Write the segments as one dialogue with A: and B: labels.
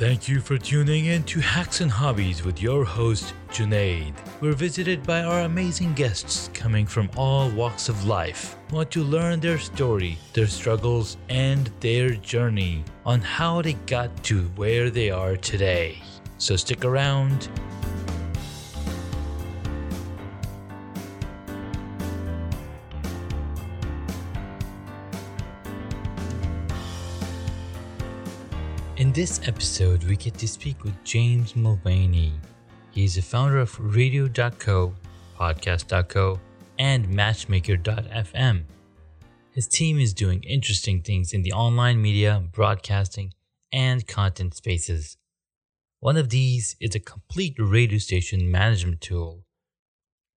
A: Thank you for tuning in to Hacks and Hobbies with your host, Junaid. We're visited by our amazing guests coming from all walks of life. Want to learn their story, their struggles, and their journey on how they got to where they are today. So stick around. In this episode, we get to speak with James Mulvaney. He is the founder of Radio.co, Podcast.co, and Matchmaker.fm. His team is doing interesting things in the online media, broadcasting, and content spaces. One of these is a complete radio station management tool.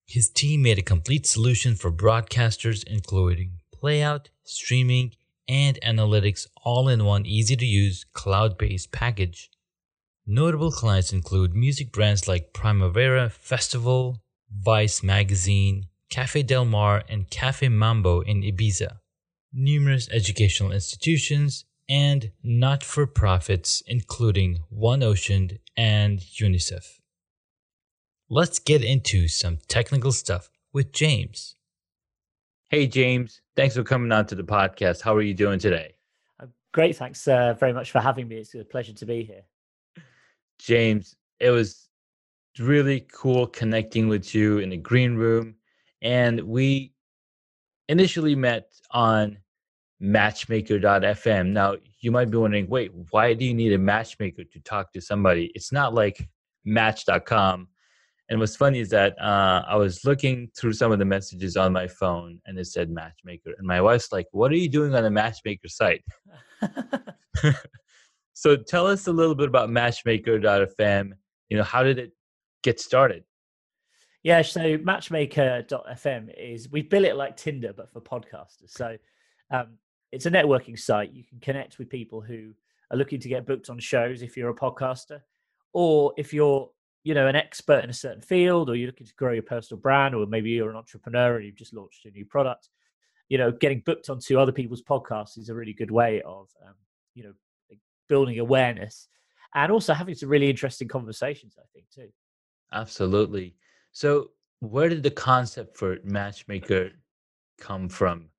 A: His team made a complete solution for broadcasters, including playout, streaming, and analytics all in one easy to use cloud based package. Notable clients include music brands like Primavera Festival, Vice Magazine, Cafe Del Mar, and Cafe Mambo in Ibiza, numerous educational institutions, and not for profits, including One Ocean and UNICEF. Let's get into some technical stuff with James. Hey, James, thanks for coming on to the podcast. How are you doing today?
B: Great. Thanks uh, very much for having me. It's a pleasure to be here.
A: James, it was really cool connecting with you in the green room. And we initially met on matchmaker.fm. Now, you might be wondering, wait, why do you need a matchmaker to talk to somebody? It's not like match.com and what's funny is that uh, I was looking through some of the messages on my phone and it said matchmaker. And my wife's like, What are you doing on a matchmaker site? so tell us a little bit about matchmaker.fm. You know, how did it get started?
B: Yeah, so matchmaker.fm is we built it like Tinder, but for podcasters. So um, it's a networking site. You can connect with people who are looking to get booked on shows if you're a podcaster, or if you're you know an expert in a certain field or you're looking to grow your personal brand or maybe you're an entrepreneur and you've just launched a new product you know getting booked onto other people's podcasts is a really good way of um, you know building awareness and also having some really interesting conversations i think too.
A: Absolutely. So where did the concept for matchmaker come from?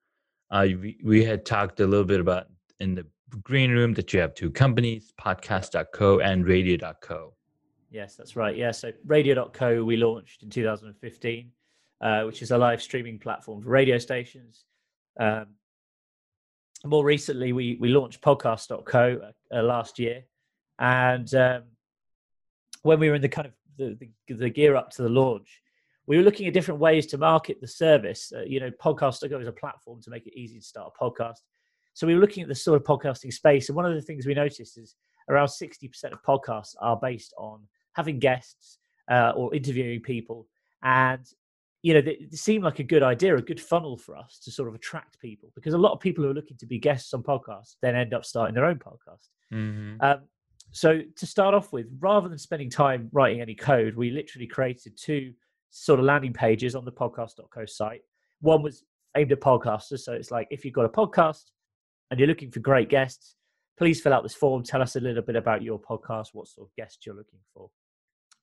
A: Uh, we, we had talked a little bit about in the green room that you have two companies podcast.co and radio.co
B: Yes, that's right. Yeah, so radio.co we launched in 2015, uh, which is a live streaming platform for radio stations. Um, more recently, we, we launched podcast.co uh, last year. And um, when we were in the kind of the, the, the, gear up to the launch, we were looking at different ways to market the service. Uh, you know, podcast.co is a platform to make it easy to start a podcast. So we were looking at the sort of podcasting space. And one of the things we noticed is around 60% of podcasts are based on having guests uh, or interviewing people. And, you know, it seemed like a good idea, a good funnel for us to sort of attract people because a lot of people who are looking to be guests on podcasts then end up starting their own podcast. Mm-hmm. Um, so to start off with, rather than spending time writing any code, we literally created two sort of landing pages on the podcast.co site. One was aimed at podcasters. So it's like if you've got a podcast and you're looking for great guests, please fill out this form. Tell us a little bit about your podcast, what sort of guests you're looking for.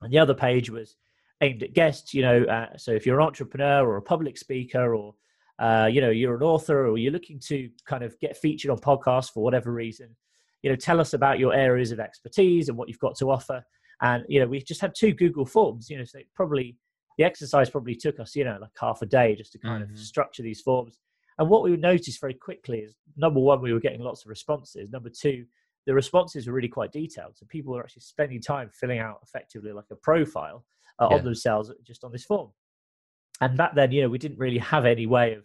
B: And the other page was aimed at guests, you know, uh, so if you're an entrepreneur or a public speaker or, uh, you know, you're an author or you're looking to kind of get featured on podcasts for whatever reason, you know, tell us about your areas of expertise and what you've got to offer. And, you know, we just had two Google forms, you know, so probably the exercise probably took us, you know, like half a day just to kind mm-hmm. of structure these forms. And what we noticed very quickly is number one, we were getting lots of responses. Number two, the responses were really quite detailed. So people were actually spending time filling out effectively like a profile uh, yeah. on themselves just on this form. And back then, you know, we didn't really have any way of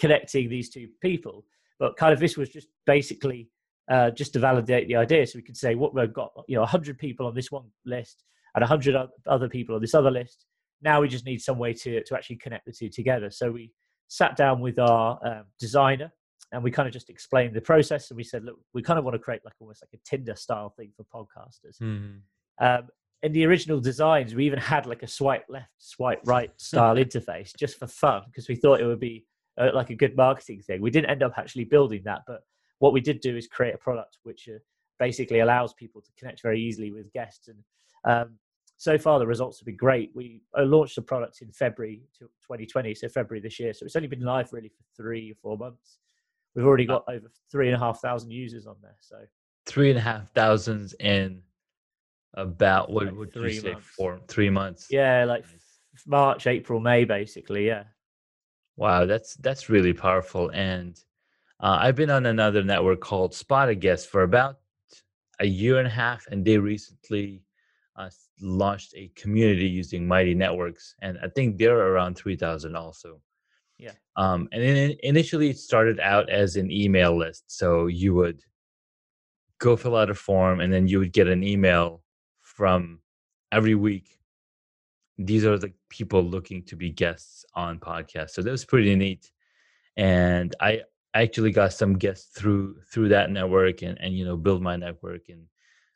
B: connecting these two people, but kind of this was just basically uh, just to validate the idea. So we could say what we've got, you know, 100 people on this one list and 100 other people on this other list. Now we just need some way to, to actually connect the two together. So we sat down with our um, designer and we kind of just explained the process and we said look we kind of want to create like almost like a tinder style thing for podcasters mm. um, in the original designs we even had like a swipe left swipe right style interface just for fun because we thought it would be uh, like a good marketing thing we didn't end up actually building that but what we did do is create a product which uh, basically allows people to connect very easily with guests. And um, so far, the results have been great. We uh, launched the product in February 2020, so February this year. So it's only been live really for three or four months. We've already got over three and a half thousand users on there. So
A: three and a half thousands in about what would you say months. four three months?
B: Yeah, like March, April, May, basically. Yeah.
A: Wow, that's that's really powerful. And uh, I've been on another network called Spot a Guest for about a year and a half, and they recently uh, launched a community using Mighty Networks, and I think they're around three thousand also.
B: Yeah.
A: Um, and then initially it started out as an email list, so you would go fill out a form, and then you would get an email from every week. These are the people looking to be guests on podcasts, so that was pretty neat. And I actually got some guests through through that network, and and you know build my network and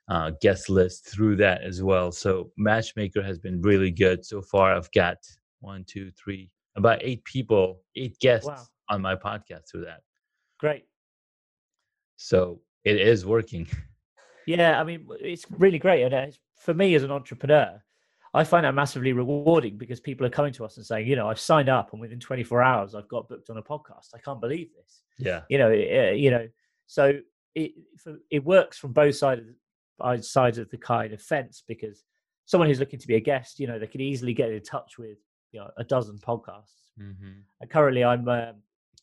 A: uh, guest list through that as well. So Matchmaker has been really good so far. I've got one, two, three, about eight people, eight guests wow. on my podcast through that.
B: Great.
A: So it is working.
B: Yeah, I mean, it's really great, and uh, for me as an entrepreneur, I find that massively rewarding because people are coming to us and saying, you know, I've signed up, and within 24 hours, I've got booked on a podcast. I can't believe this.
A: Yeah.
B: You know, it, you know, so it it works from both sides uh, sides of the kind of fence because someone who's looking to be a guest, you know, they can easily get in touch with you know a dozen podcasts. Mm-hmm. Currently, I'm um,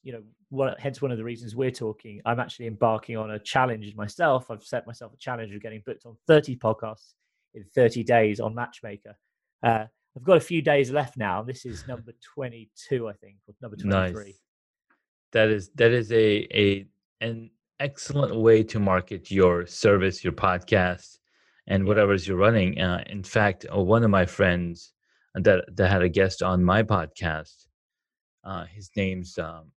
B: you know, one, hence one of the reasons we're talking. I'm actually embarking on a challenge myself. I've set myself a challenge of getting booked on 30 podcasts in 30 days on Matchmaker. Uh, I've got a few days left now. This is number 22, I think, or number 23. Nice.
A: That is that is a a an excellent way to market your service, your podcast, and whatever you're running. Uh, in fact, uh, one of my friends that that had a guest on my podcast, uh, his name's um,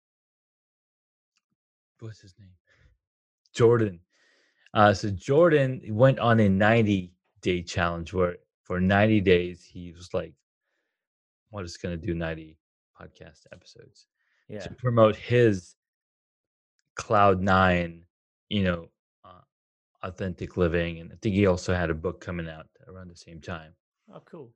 A: what's his name? Jordan. Uh, so Jordan went on a 90 day challenge where for 90 days he was like, "What is going to do 90 podcast episodes
B: yeah.
A: to promote his cloud nine, you know, uh, authentic living." And I think he also had a book coming out around the same time.
B: Oh, cool.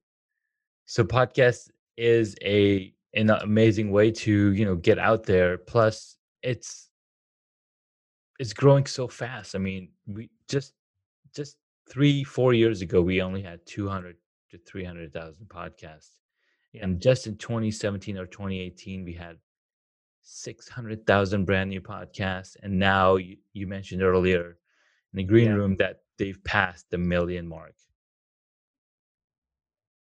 A: So podcast is a an amazing way to you know get out there. Plus, it's it's growing so fast. I mean, we just just three four years ago we only had 200 to 300,000 podcasts. Yeah. And just in 2017 or 2018, we had 600,000 brand new podcasts. And now you, you mentioned earlier in the green yeah. room that they've passed the million mark.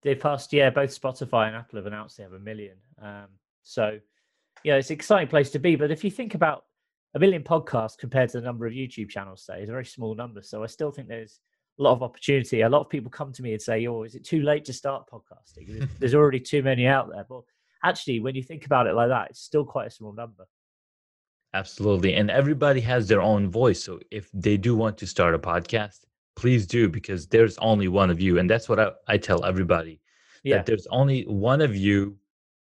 B: They've passed, yeah, both Spotify and Apple have announced they have a million. Um, so, yeah, it's an exciting place to be. But if you think about a million podcasts compared to the number of YouTube channels, say, is a very small number. So I still think there's a lot of opportunity. A lot of people come to me and say, "Oh, is it too late to start podcasting? There's already too many out there." But actually, when you think about it like that, it's still quite a small number.
A: Absolutely, and everybody has their own voice. So if they do want to start a podcast, please do because there's only one of you, and that's what I, I tell everybody. Yeah. That there's only one of you.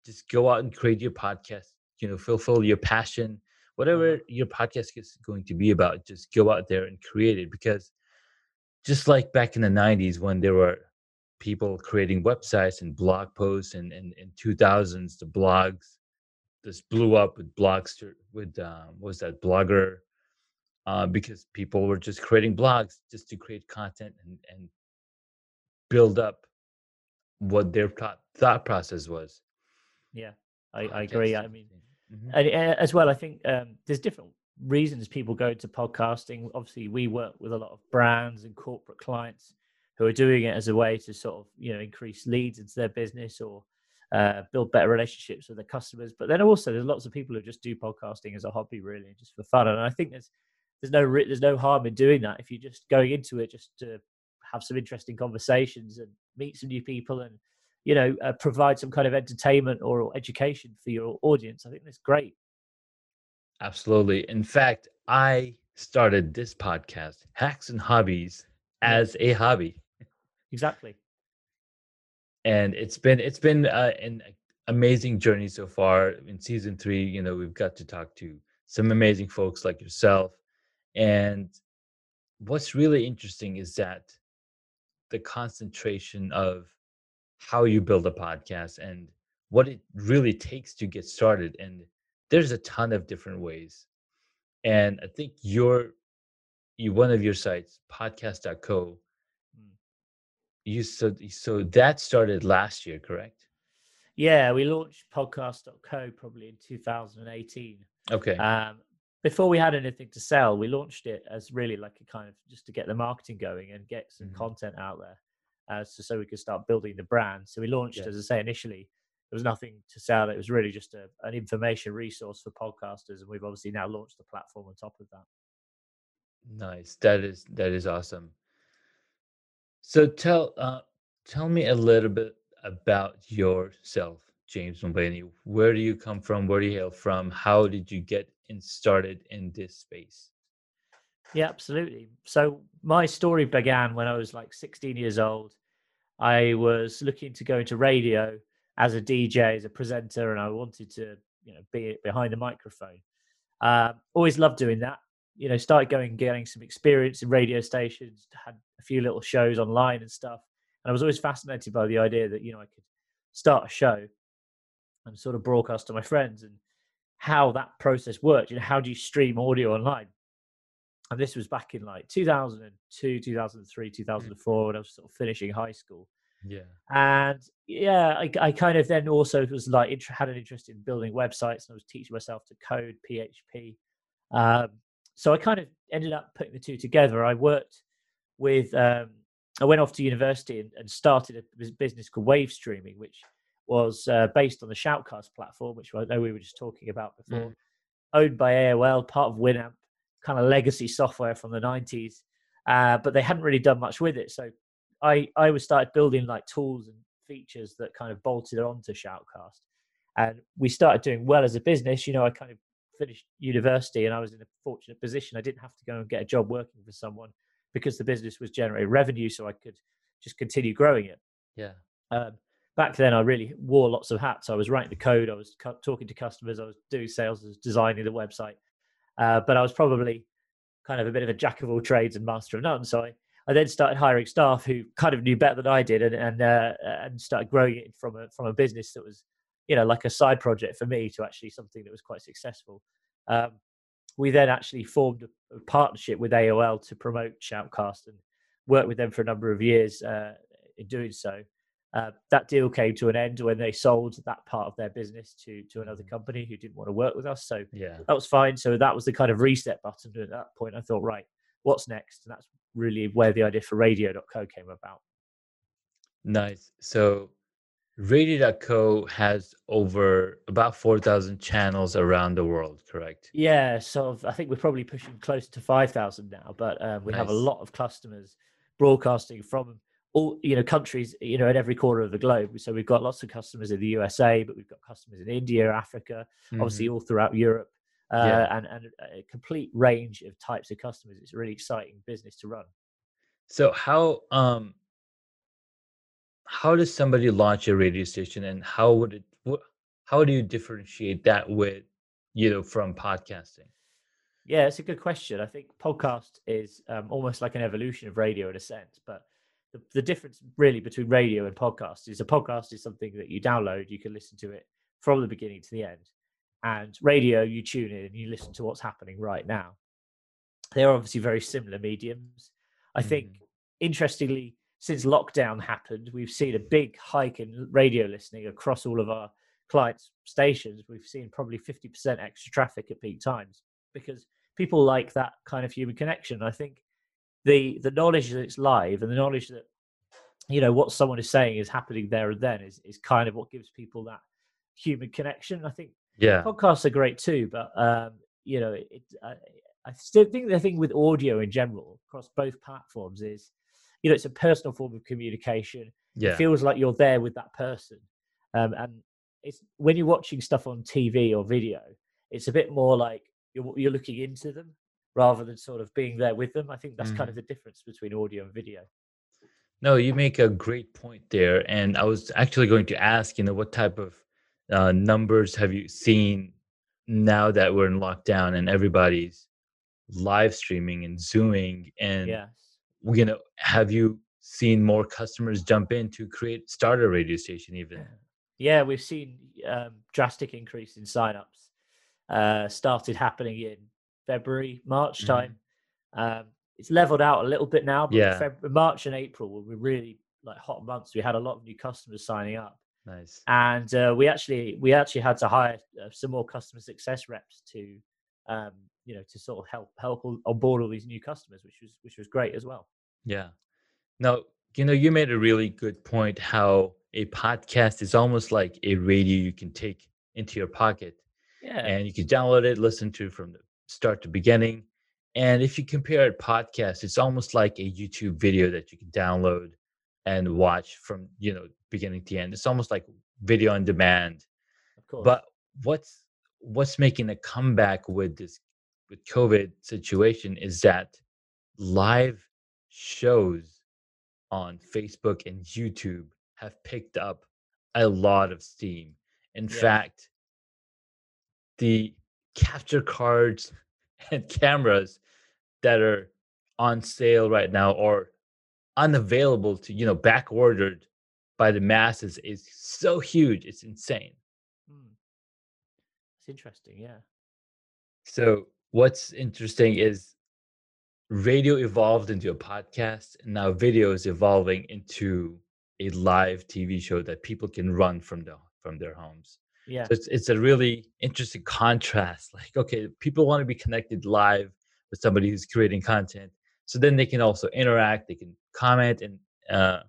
A: Just go out and create your podcast. You know, fulfill your passion whatever uh-huh. your podcast is going to be about just go out there and create it because just like back in the 90s when there were people creating websites and blog posts and in, in 2000s the blogs this blew up with blogs with um, was that blogger uh, because people were just creating blogs just to create content and, and build up what their thought, thought process was
B: yeah i, I agree i mean Mm-hmm. And uh, as well, I think um, there's different reasons people go into podcasting. Obviously, we work with a lot of brands and corporate clients who are doing it as a way to sort of you know increase leads into their business or uh, build better relationships with their customers. But then also, there's lots of people who just do podcasting as a hobby, really, just for fun. And I think there's there's no there's no harm in doing that if you're just going into it just to have some interesting conversations and meet some new people and you know uh, provide some kind of entertainment or education for your audience. I think that's great.
A: Absolutely. In fact i started this podcast hacks and hobbies as a hobby.
B: Exactly.
A: And it's been it's been uh, an amazing journey so far. In season three you know we've got to talk to some amazing folks like yourself and what's really interesting is that the concentration of how you build a podcast and what it really takes to get started and there's a ton of different ways and i think your you one of your sites podcast.co
B: Mm.
A: you so so that started last year correct
B: Yeah, we launched podcast.co probably in 2018.
A: okay
B: Um, before we had anything to sell, we launched it as really like a kind of just to get the marketing going and get some
A: Mhm.
B: content out there, uh, so so we could start building the brand. So we launched,
A: Yeah.
B: as I say, initially there was nothing to sell. It was really just a, an information resource for podcasters, and we've obviously now launched the platform on top of that.
A: nice that is that is awesome so tell uh tell me a little bit about yourself james mulvaney where do you come from where do you hail from how did you get in started in this space
B: Yeah, absolutely. So my story began when I was like 16 years old. I was looking to go into radio as a DJ, as a presenter, and I wanted to, you know, be behind the microphone. Uh, always loved doing that. You know, started going, getting some experience in radio stations, had a few little shows online and stuff. And I was always fascinated by the idea that, you know, I could start a show and sort of broadcast to my friends and how that process worked. You know, how do you stream audio online? and this was back in like 2002 2003 2004 when i was sort of finishing high school
A: yeah
B: and yeah i, I kind of then also was like had an interest in building websites and i was teaching myself to code php um, so i kind of ended up putting the two together i worked with um, i went off to university and, and started a business called wave streaming which was uh, based on the shoutcast platform which i know we were just talking about before.
A: Mm.
B: owned by aol part of winamp kind of legacy software from the 90s uh, but they hadn't really done much with it. So i i was started building like tools and features that kind of bolted onto shoutcast. And we started doing well as a business. You know i kind of finished university and i was in a fortunate position. I didn't have to go and get a job working for someone because the business was generating revenue so i could just continue growing it.
A: Yeah.
B: Um, back then i really wore lots of hats. I was writing the code i was cu- talking to customers i was doing sales i was designing the website. Uh, but i was probably kind of a bit of a jack of all trades and master of none. So i, I then started hiring staff who kind of knew better than i did and and, uh, and started growing it from a from a business that was you know like a side project for me to actually something that was quite successful. Um, we then actually formed a, a partnership with aol to promote shoutcast and worked with them for a number of years uh, in doing so uh, that deal came to an end when they sold that part of their business to to another company who didn't want to work with us. So
A: yeah
B: that was fine. So that was the kind of reset button. At that point, I thought, right, what's next? And that's really where the idea for Radio.co came about.
A: Nice. So radio.co has over about 4,000 channels around the world, correct?
B: Yeah, so I think we're probably pushing close to five thousand now, but um, we have a lot of customers broadcasting from all you know countries you know at every corner of the globe. So we've got lots of customers in the USA, but we've got customers in India, Africa, obviously
A: Mhm.
B: all throughout Europe, uh,
A: Yeah.
B: and and a complete range of types of customers. It's a really exciting business to run.
A: So how um how does somebody launch a radio station and how would it wh- how do you differentiate that with you know from podcasting?
B: Yeah, it's a good question. I think podcast is um, almost like an evolution of radio in a sense, but the, the difference really between radio and podcast is a podcast is something that you download, you can listen to it from the beginning to the end, and radio you tune in and you listen to what's happening right now. They're obviously very similar mediums. I think mm-hmm. interestingly, since lockdown happened, we've seen a big hike in radio listening across all of our clients' stations. We've seen probably 50% extra traffic at peak times because people like that kind of human connection. I think the the knowledge that it's live and the knowledge that you know what someone is saying is happening there and then is is kind of what gives people that human connection. I think
A: Yeah.
B: podcasts are great too, but um, you know, it, I, I still think the thing with audio in general across both platforms is, you know, it's a personal form of communication.
A: Yeah.
B: It feels like you're there with that person, um, and it's when you're watching stuff on TV or video, it's a bit more like you're you're looking into them rather than sort of being there with them. I think that's kind of the difference between audio and video.
A: No, you make a great point there. And I was actually going to ask, you know, what type of uh, numbers have you seen now that we're in lockdown and everybody's live streaming and zooming and
B: Yes.
A: you know have you seen more customers jump in to create start a radio station even
B: Yeah, we've seen um, drastic increase in signups. Uh, started happening in February, March
A: Mhm.
B: time. Um, it's leveled out a little bit now, but
A: Yeah.
B: Feb- March and April were really like hot months. We had a lot of new customers signing up,
A: nice
B: and uh, we actually we actually had to hire uh, some more customer success reps to, um, you know, to sort of help help on onboard all these new customers, which was which was great as well.
A: yeah now you know you made a really good point how a podcast is almost like a radio you can take into your pocket
B: Yeah,
A: and you can download it, listen to it from the start to beginning. And if you compare it podcast, it's almost like a YouTube video that you can download and watch from you know beginning to end. It's almost like video on demand. But what's what's making a comeback with this with COVID situation is that live shows on Facebook and YouTube have picked up a lot of steam. In
B: Yeah.
A: fact, the capture cards and cameras that are on sale right now or unavailable to you know back ordered by the masses is so huge it's insane
B: Hmm. it's interesting. Yeah.
A: so what's interesting is radio evolved into a podcast and now video is evolving into a live tv show that people can run from the from their homes
B: Yeah.
A: So it's it's a really interesting contrast. Like, okay, people want to be connected live with somebody who's creating content, so then they can also interact, they can comment. And uh,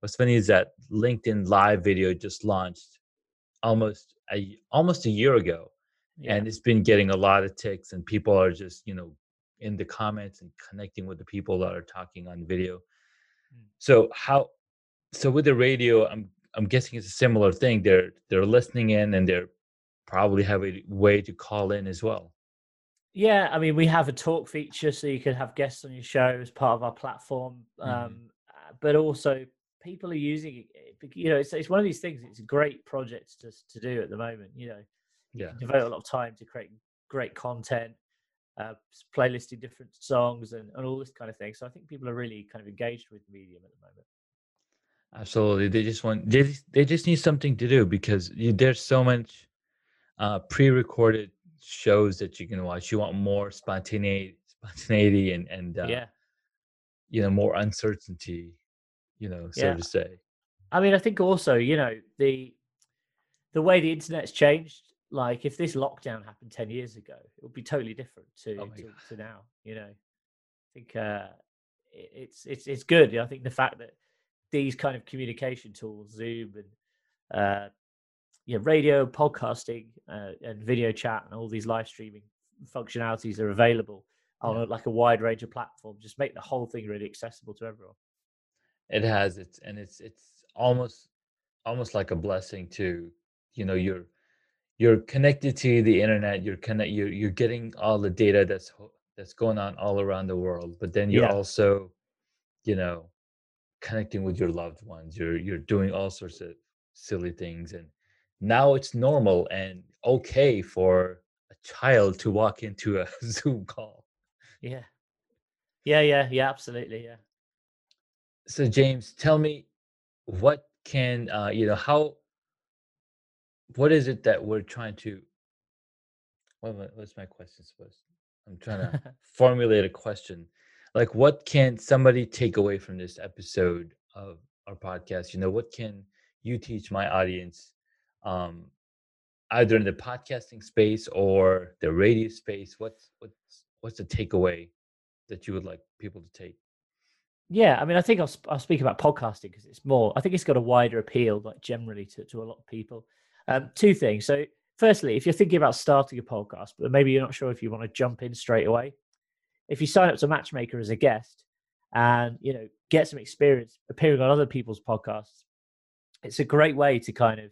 A: what's funny is that LinkedIn Live video just launched almost a almost a year ago,
B: yeah.
A: and it's been getting a lot of ticks, and people are just you know in the comments and connecting with the people that are talking on video.
B: Mm.
A: So how so with the radio, I'm I'm guessing it's a similar thing. They're they're listening in and they're probably have a way to call in as well.
B: Yeah, I mean, we have a talk feature, so you can have guests on your show as part of our platform. Um,
A: Mhm.
B: uh, but also, people are using it. eh, You know, it's it's one of these things. It's a great project to to do at the moment. You know, you
A: Yeah.
B: can devote a lot of time to create great content, uh, playlisting different songs, and, and all this kind of thing. So I think people are really kind of engaged with the medium at the moment.
A: Absolutely. They just want they just, they just need something to do because you, there's so much uh, pre-recorded shows that you can watch. You want more spontaneity, spontaneity, and and uh,
B: yeah,
A: you know more uncertainty. You know, so
B: Yeah.
A: to say.
B: I mean, I think also, you know, the the way the internet's changed. Like, if this lockdown happened ten years ago, it would be totally different to
A: Oh
B: to, to now. You know, I think uh, it- it's it's it's good. I think the fact that these kind of communication tools, Zoom and uh, yeah, radio, podcasting, uh, and video chat, and all these live streaming functionalities are available on
A: Yeah.
B: like a wide range of platforms. Just make the whole thing really accessible to everyone.
A: It has it's and it's it's almost almost like a blessing to you know you're you're connected to the internet you're connect you're you're getting all the data that's that's going on all around the world but then you're
B: Yeah.
A: also you know connecting with your loved ones you're you're doing all sorts of silly things and now it's normal and okay for a child to walk into a zoom call
B: Yeah, yeah, yeah, yeah. Absolutely, yeah.
A: so james tell me what can uh you know how what is it that we're trying to what what's my question supposed i'm trying to formulate a question like what can somebody take away from this episode of our podcast you know what can you teach my audience um either in the podcasting space or the radio space what's what's what's the takeaway that you would like people to take
B: Yeah, I mean, I think I'll, I'll speak about podcasting because it's more. I think it's got a wider appeal, like generally to, to a lot of people. Um, two things. So, firstly, if you're thinking about starting a podcast, but maybe you're not sure if you want to jump in straight away, if you sign up to Matchmaker as a guest and you know get some experience appearing on other people's podcasts, it's a great way to kind of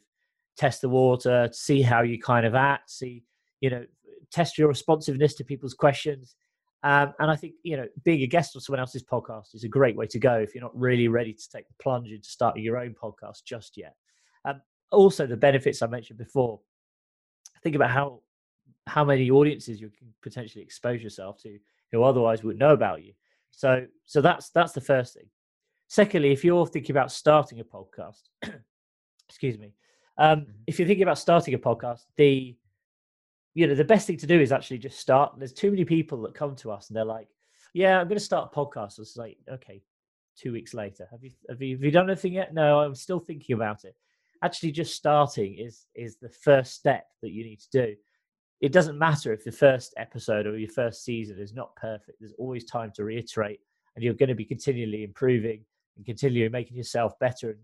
B: test the water, see how you kind of act, see you know test your responsiveness to people's questions. Um, and I think you know being a guest on someone else's podcast is a great way to go if you're not really ready to take the plunge into starting your own podcast just yet. Um, also, the benefits I mentioned before. Think about how how many audiences you can potentially expose yourself to who otherwise wouldn't know about you. So so that's that's the first thing. Secondly, if you're thinking about starting a podcast, excuse me, um, mm-hmm. if you're thinking about starting a podcast, the you know the best thing to do is actually just start. There's too many people that come to us and they're like, "Yeah, I'm going to start a podcast." It's like, okay, two weeks later, have you have you, have you done anything yet? No, I'm still thinking about it. Actually, just starting is is the first step that you need to do. It doesn't matter if the first episode or your first season is not perfect. There's always time to reiterate, and you're going to be continually improving and continually making yourself better and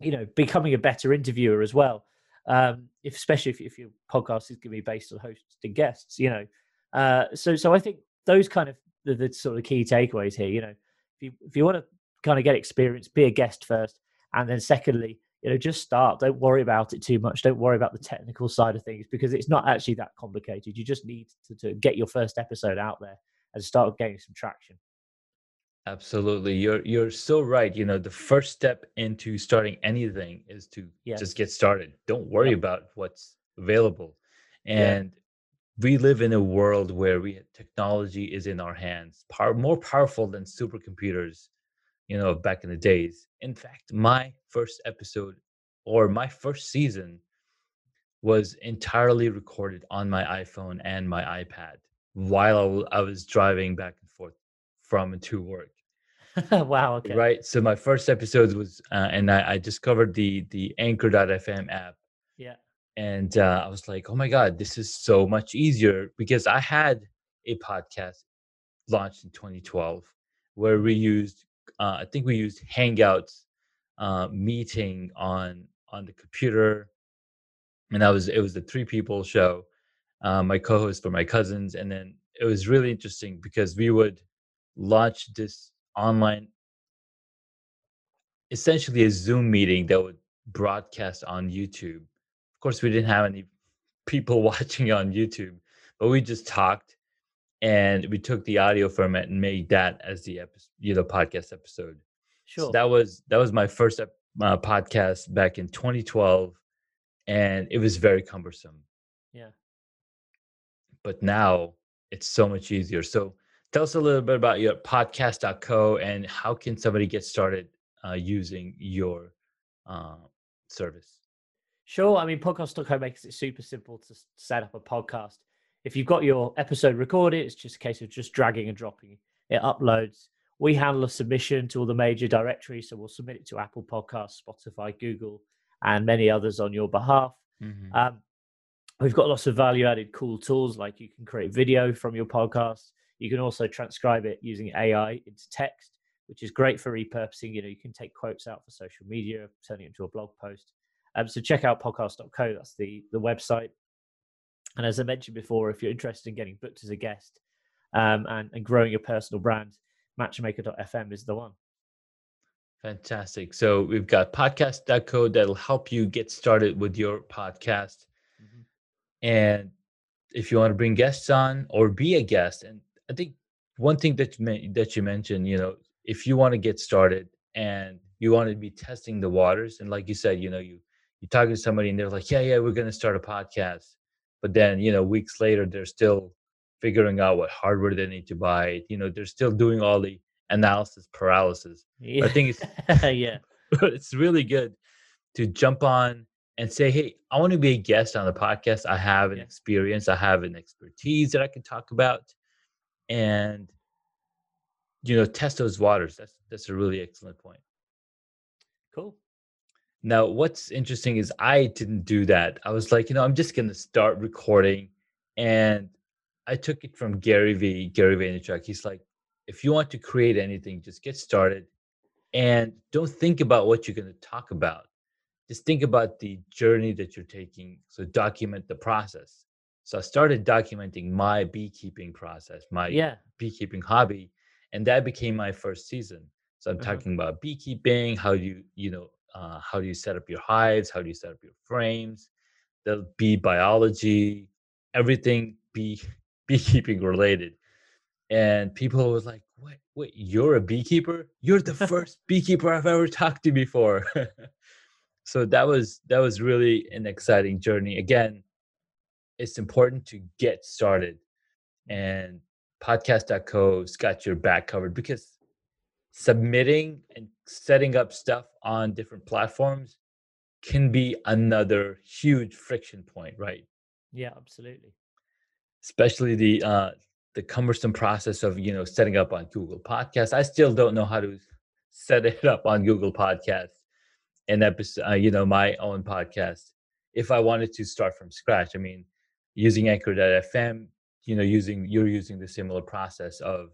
B: you know becoming a better interviewer as well um if especially if, if your podcast is going to be based on hosting guests you know uh so so i think those kind of the, the sort of key takeaways here you know if you if you want to kind of get experience be a guest first and then secondly you know just start don't worry about it too much don't worry about the technical side of things because it's not actually that complicated you just need to, to get your first episode out there and start getting some traction
A: Absolutely. You're you're so right. You know, the first step into starting anything is to yes. just get started. Don't worry about what's available. And yeah. we live in a world where we technology is in our hands, power, more powerful than supercomputers, you know, back in the days. In fact, my first episode or my first season was entirely recorded on my iPhone and my iPad while I was driving back and forth from and to work.
B: wow. Okay.
A: Right. So my first episode was, uh, and I, I, discovered the the Anchor.fm app.
B: Yeah.
A: And uh, I was like, oh my god, this is so much easier because I had a podcast launched in 2012 where we used, uh, I think we used Hangouts uh, meeting on on the computer, and that was it was the three people show. Uh, my co-host were my cousins, and then it was really interesting because we would launch this online essentially a zoom meeting that would broadcast on youtube of course we didn't have any people watching on youtube but we just talked and we took the audio from it and made that as the episode you know podcast episode
B: sure
A: so that was that was my first uh, podcast back in 2012 and it was very cumbersome
B: yeah
A: but now it's so much easier so Tell us a little bit about your podcast.co and how can somebody get started uh, using your uh, service?
B: Sure. I mean, podcast.co makes it super simple to set up a podcast. If you've got your episode recorded, it's just a case of just dragging and dropping. It uploads. We handle a submission to all the major directories. So we'll submit it to Apple Podcasts, Spotify, Google, and many others on your behalf. Mm-hmm. Um, we've got lots of value added cool tools like you can create video from your podcast you can also transcribe it using AI into text, which is great for repurposing. You know, you can take quotes out for social media, turning it into a blog post. Um, so check out podcast.co. That's the the website. And as I mentioned before, if you're interested in getting booked as a guest um, and, and growing your personal brand, matchmaker.fm is the one.
A: Fantastic. So we've got podcast.co that'll help you get started with your podcast. Mm-hmm. And if you want to bring guests on or be a guest, and I think one thing that you, that you mentioned, you know, if you want to get started and you want to be testing the waters, and like you said, you know, you you talk to somebody and they're like, yeah, yeah, we're going to start a podcast, but then you know, weeks later they're still figuring out what hardware they need to buy. You know, they're still doing all the analysis paralysis. Yeah. I think it's
B: yeah,
A: it's really good to jump on and say, hey, I want to be a guest on the podcast. I have an yeah. experience, I have an expertise that I can talk about and you know test those waters that's that's a really excellent point
B: cool
A: now what's interesting is i didn't do that i was like you know i'm just going to start recording and i took it from gary vee gary vaynerchuk he's like if you want to create anything just get started and don't think about what you're going to talk about just think about the journey that you're taking so document the process so I started documenting my beekeeping process, my
B: yeah.
A: beekeeping hobby, and that became my first season. So I'm uh-huh. talking about beekeeping, how you, you know, uh, how do you set up your hives, how do you set up your frames, There'll be biology, everything bee beekeeping related. And people was like, "What? Wait, you're a beekeeper? You're the first beekeeper I've ever talked to before." so that was that was really an exciting journey. Again, it's important to get started and podcast.co's got your back covered because submitting and setting up stuff on different platforms can be another huge friction point, right?
B: Yeah, absolutely.
A: Especially the uh, the cumbersome process of you know setting up on Google Podcasts. I still don't know how to set it up on Google Podcasts and episode, uh, you know, my own podcast. If I wanted to start from scratch, I mean, using Anchor.fm, you know, using you're using the similar process of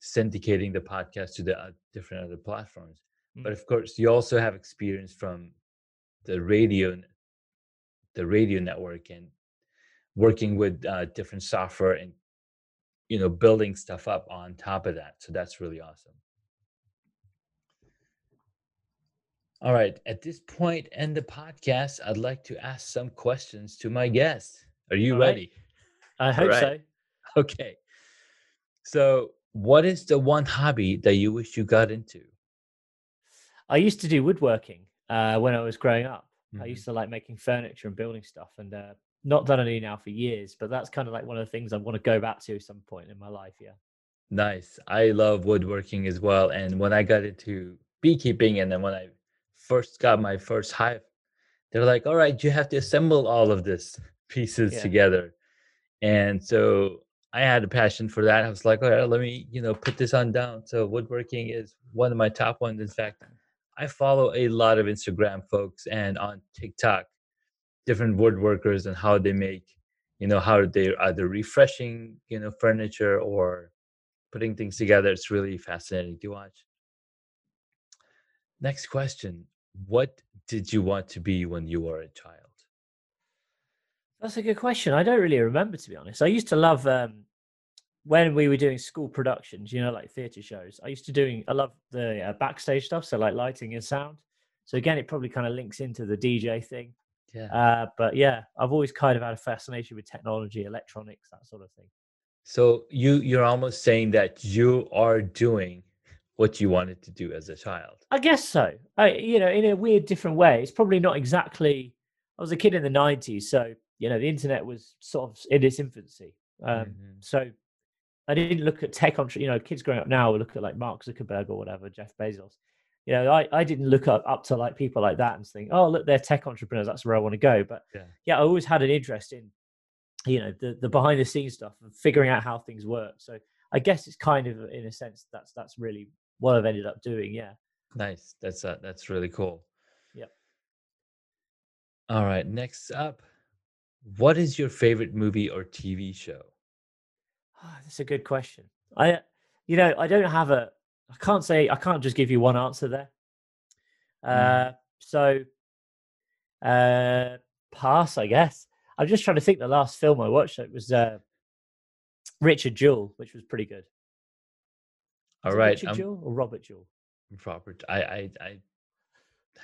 A: syndicating the podcast to the uh, different other platforms. Mm-hmm. But of course, you also have experience from the radio, the radio network, and working with uh, different software and you know building stuff up on top of that so that's really awesome all right at this point in the podcast i'd like to ask some questions to my guests are you all ready
B: right. i hope right. so
A: okay so what is the one hobby that you wish you got into
B: i used to do woodworking uh, when i was growing up mm-hmm. i used to like making furniture and building stuff and uh, not done any now for years, but that's kind of like one of the things I want to go back to at some point in my life. Yeah.
A: Nice. I love woodworking as well. And when I got into beekeeping and then when I first got my first hive, they're like, all right, you have to assemble all of this pieces yeah. together. And so I had a passion for that. I was like, all right, let me, you know, put this on down. So woodworking is one of my top ones. In fact, I follow a lot of Instagram folks and on TikTok different woodworkers and how they make you know how they're either refreshing you know furniture or putting things together it's really fascinating to watch next question what did you want to be when you were a child
B: that's a good question i don't really remember to be honest i used to love um, when we were doing school productions you know like theater shows i used to doing i love the uh, backstage stuff so like lighting and sound so again it probably kind of links into the dj thing yeah. Uh, but yeah, I've always kind of had a fascination with technology, electronics, that sort of thing.
A: So you you're almost saying that you are doing what you wanted to do as a child.
B: I guess so. I, you know, in a weird, different way. It's probably not exactly. I was a kid in the '90s, so you know, the internet was sort of in its infancy. Um, mm-hmm. So I didn't look at tech on. You know, kids growing up now look at like Mark Zuckerberg or whatever, Jeff Bezos you know, I, I didn't look up, up to like people like that and think, oh, look, they're tech entrepreneurs. That's where I want to go. But yeah, yeah I always had an interest in, you know, the, the behind the scenes stuff and figuring out how things work. So I guess it's kind of, in a sense, that's that's really what I've ended up doing. Yeah.
A: Nice. That's uh, that's really cool.
B: Yep.
A: All right. Next up, what is your favorite movie or TV show?
B: Oh, that's a good question. I, you know, I don't have a I can't say I can't just give you one answer there. Mm. Uh, so uh, pass, I guess. I'm just trying to think. The last film I watched it was uh, Richard Jewell, which was pretty good.
A: All right,
B: Richard um, Jewell or Robert Jewell?
A: Robert, I, I, I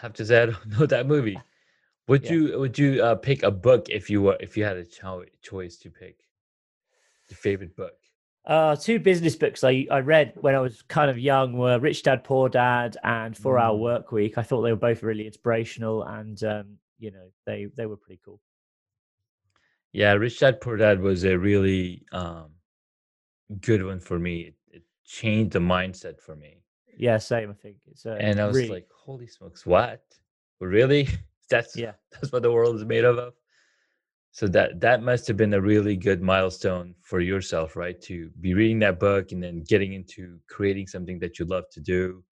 A: have to say I don't know that movie. Would yeah. you would you uh, pick a book if you were if you had a cho- choice to pick your favorite book?
B: Uh, two business books I, I read when I was kind of young were Rich Dad Poor Dad and Four Hour mm. Work Week. I thought they were both really inspirational, and um, you know they they were pretty cool.
A: Yeah, Rich Dad Poor Dad was a really um, good one for me. It, it, changed the mindset for me.
B: Yeah, same. I think it's
A: uh, and I was really... like, "Holy smokes, what? Really? That's yeah, that's what the world is made of." so that that must have been a really good milestone for yourself right? To be reading that book and then getting into creating something that you love to do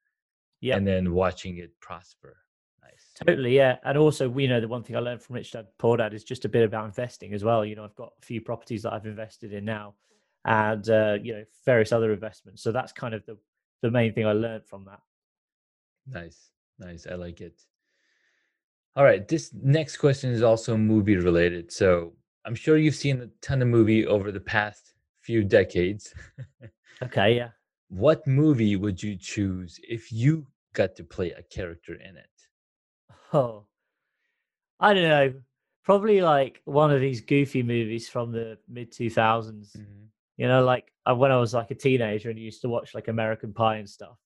A: yeah and then watching it prosper.
B: Nice. Totally yeah. And also we know the one thing i learned from rich dad poor dad is just a bit about investing as well. You know i've got a few properties that i've invested in now and uh, you know various other investments. So that's kind of the the main thing i learned from that.
A: Nice. Nice. I like it all right, this next question is also movie related. So I'm sure you've seen a ton of movie over the past few decades.
B: okay, yeah.
A: What movie would you choose if you got to play a character in it?
B: Oh, I don't know. Probably like one of these goofy movies from the mid 2000s. Mm-hmm. You know, like uh, when I was like a teenager and used to watch like American Pie and stuff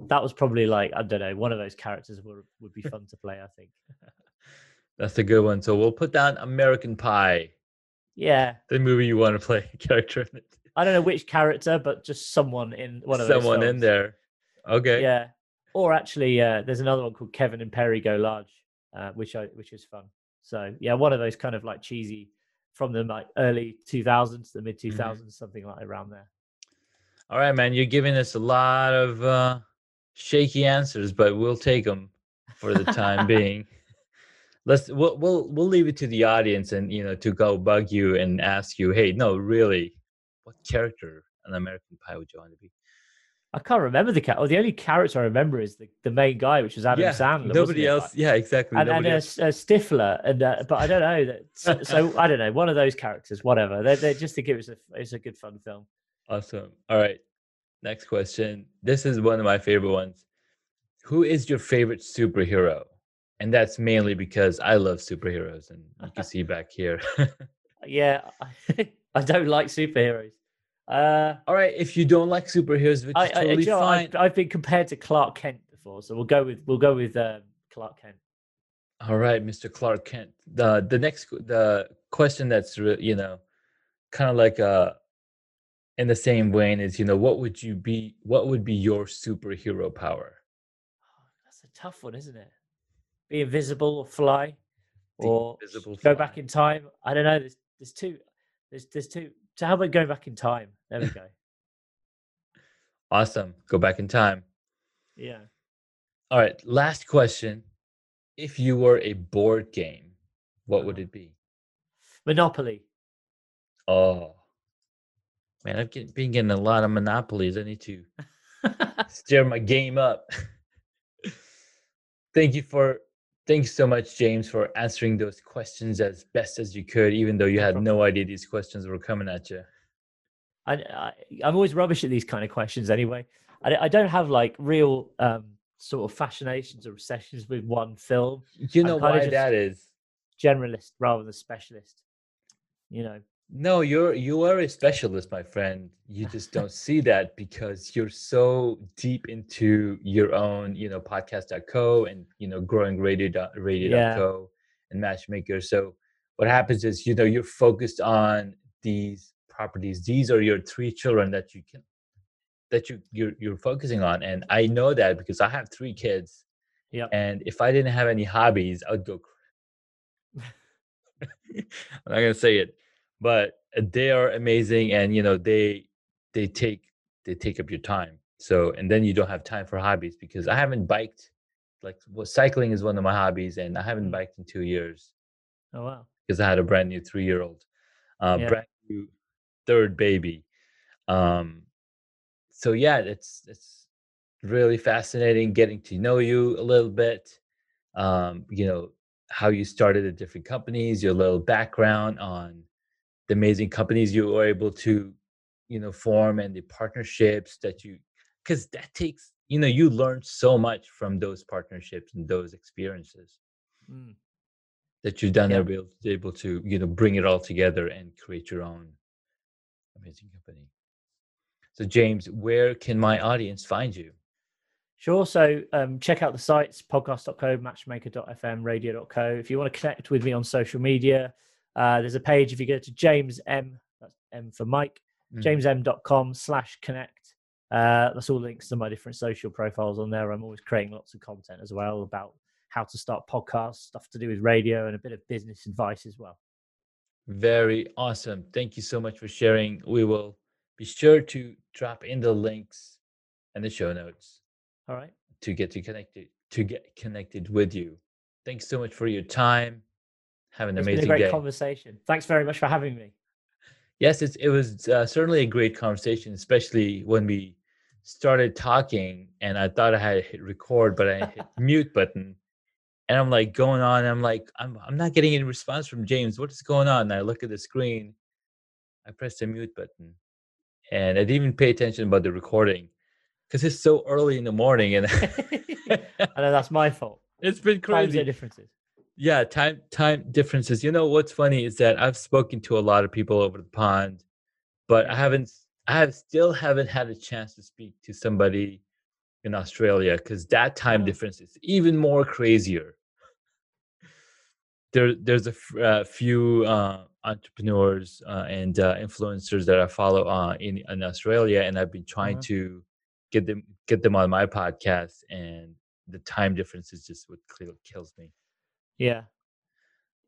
B: that was probably like I don't know one of those characters would would be fun to play. I think
A: that's a good one. So we'll put down American Pie.
B: Yeah,
A: the movie you want to play a character in it.
B: I don't know which character, but just someone in one of
A: Someone in there. Okay.
B: Yeah. Or actually, uh, there's another one called Kevin and Perry Go Large, uh, which I which is fun. So yeah, one of those kind of like cheesy from the like early 2000s, the mid 2000s,
A: Mm-hmm.
B: something like around there.
A: All right, man. You're giving us a lot of uh, shaky answers, but we'll take them for the time being. Let's we'll, we'll we'll leave it to the audience and you know to go bug you and ask you, hey, no, really, what character an American Pie would you want to be?
B: I can't remember the cat. Or the only character I remember is the, the main guy, which was Adam Sandler. wasn't
A: nobody else. Yeah, exactly.
B: And, and
A: a,
B: uh, Stifler, and uh, but I don't know that. So, so I don't know. One of those characters, whatever. They they just think it was a it's a good fun film.
A: Awesome. All right. Next question. This is one of my favorite ones. Who is your favorite superhero? And that's mainly because I love superheroes, and you can see back here.
B: Yeah, I don't like superheroes. Uh,
A: All right, if you don't like superheroes, which
B: I,
A: is
B: I,
A: totally
B: you know,
A: fine.
B: I've, I've been compared to Clark Kent before, so we'll go with we'll go with um, Clark Kent.
A: All right, Mr. Clark Kent. The the next the question that's re- you know kind of like uh in the same vein is you know what would you be what would be your superhero power?
B: That's a tough one, isn't it? Be invisible or fly,
A: The
B: or go back in time. I don't know. There's there's two. There's there's two. So how about going back in time? There we go.
A: Awesome. Go back in time.
B: yeah.
A: All right, last question. If you were a board game, what would
B: Uh-huh.
A: it be?
B: Monopoly.
A: Oh. Man, I've get, been getting a lot of monopolies. I need to stir my game up. thank you for thank you so much, James, for answering those questions as best as you could, even though you had no idea these questions were coming at you.
B: I, I I'm always rubbish at these kind of questions anyway. I, I don't have like real um sort of fascinations or obsessions with one film.
A: Do
B: you
A: know why that is?
B: Generalist rather than specialist. You know.
A: No, you're you are a specialist, my friend. You just don't see that because you're so deep into your own, you know, podcast.co and you know, growing radio radio.co and matchmaker. So what happens is, you know, you're focused on these properties. These are your three children that you can that you you're you're focusing on. And I know that because I have three kids.
B: Yep.
A: And if I didn't have any hobbies, I would go I'm not gonna say it, but uh, they are amazing, and you know they they take they take up your time. So and then you don't have time for hobbies because I haven't biked. Like well, cycling is one of my hobbies, and I haven't
B: Mm.
A: biked in two years
B: Oh wow.
A: because I had a brand new three year old, uh,
B: Yeah.
A: brand new third baby. Um, so yeah, it's it's really fascinating getting to know you a little bit. Um, you know how you started at different companies, your little background on the amazing companies you were able to, you know, form and the partnerships that you, because that takes, you know, you learn so much from those partnerships and those experiences
B: Mm.
A: that you've done
B: Yeah.
A: able, able to you know bring it all together and create your own amazing company so james where can my audience find you
B: Sure. So um, check out the sites podcast.co, matchmaker.fm, radio.co. If you want to connect with me on social media, uh, there's a page. If you go to James M, that's M for Mike,
A: Mhm.
B: jamesm.com slash connect. Uh, that's all links to my different social profiles on there. I'm always creating lots of content as well about how to start podcasts, stuff to do with radio, and a bit of business advice as well.
A: very awesome thank you so much for sharing we will be sure to drop in the links and the show notes
B: All right.
A: to get you connected to get connected with you thanks so much for your time have an
B: It's been a
A: amazing
B: great
A: day
B: conversation. Thanks very much for having me.
A: Yes, it's, it was uh, certainly a great conversation, especially when we started talking and I thought I had hit record, but I hit mute button. And I'm like going on. I'm like, I'm, I'm not getting any response from James. What is going on? And I look at the screen. I pressed the mute button and I didn't even pay attention about the recording because it's so early in the morning and
B: I know that's my fault.
A: it's been crazy
B: zone differences.
A: Yeah time time differences you know what's funny is that i've spoken to a lot of people over the pond but i haven't i have still haven't had a chance to speak to somebody in australia because that time
B: Oh.
A: difference is even more crazier there there's a f- uh, few uh, entrepreneurs uh, and uh, influencers that I follow uh, in in Australia, and I've been trying
B: Mhm.
A: to get them get them on my podcast, and the time difference is just what kill- kills me.
B: Yeah.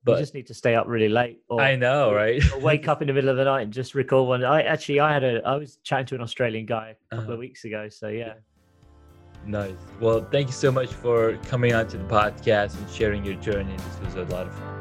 A: But
B: you just need to stay up really late. Or,
A: I know, right?
B: or wake up in the middle of the night and just record one. I actually, I had a, I was chatting to an Australian guy a couple
A: Uh-huh.
B: of weeks ago. So yeah,
A: Nice. Well, thank you so much for coming on to the podcast and sharing your journey. This was a lot of fun.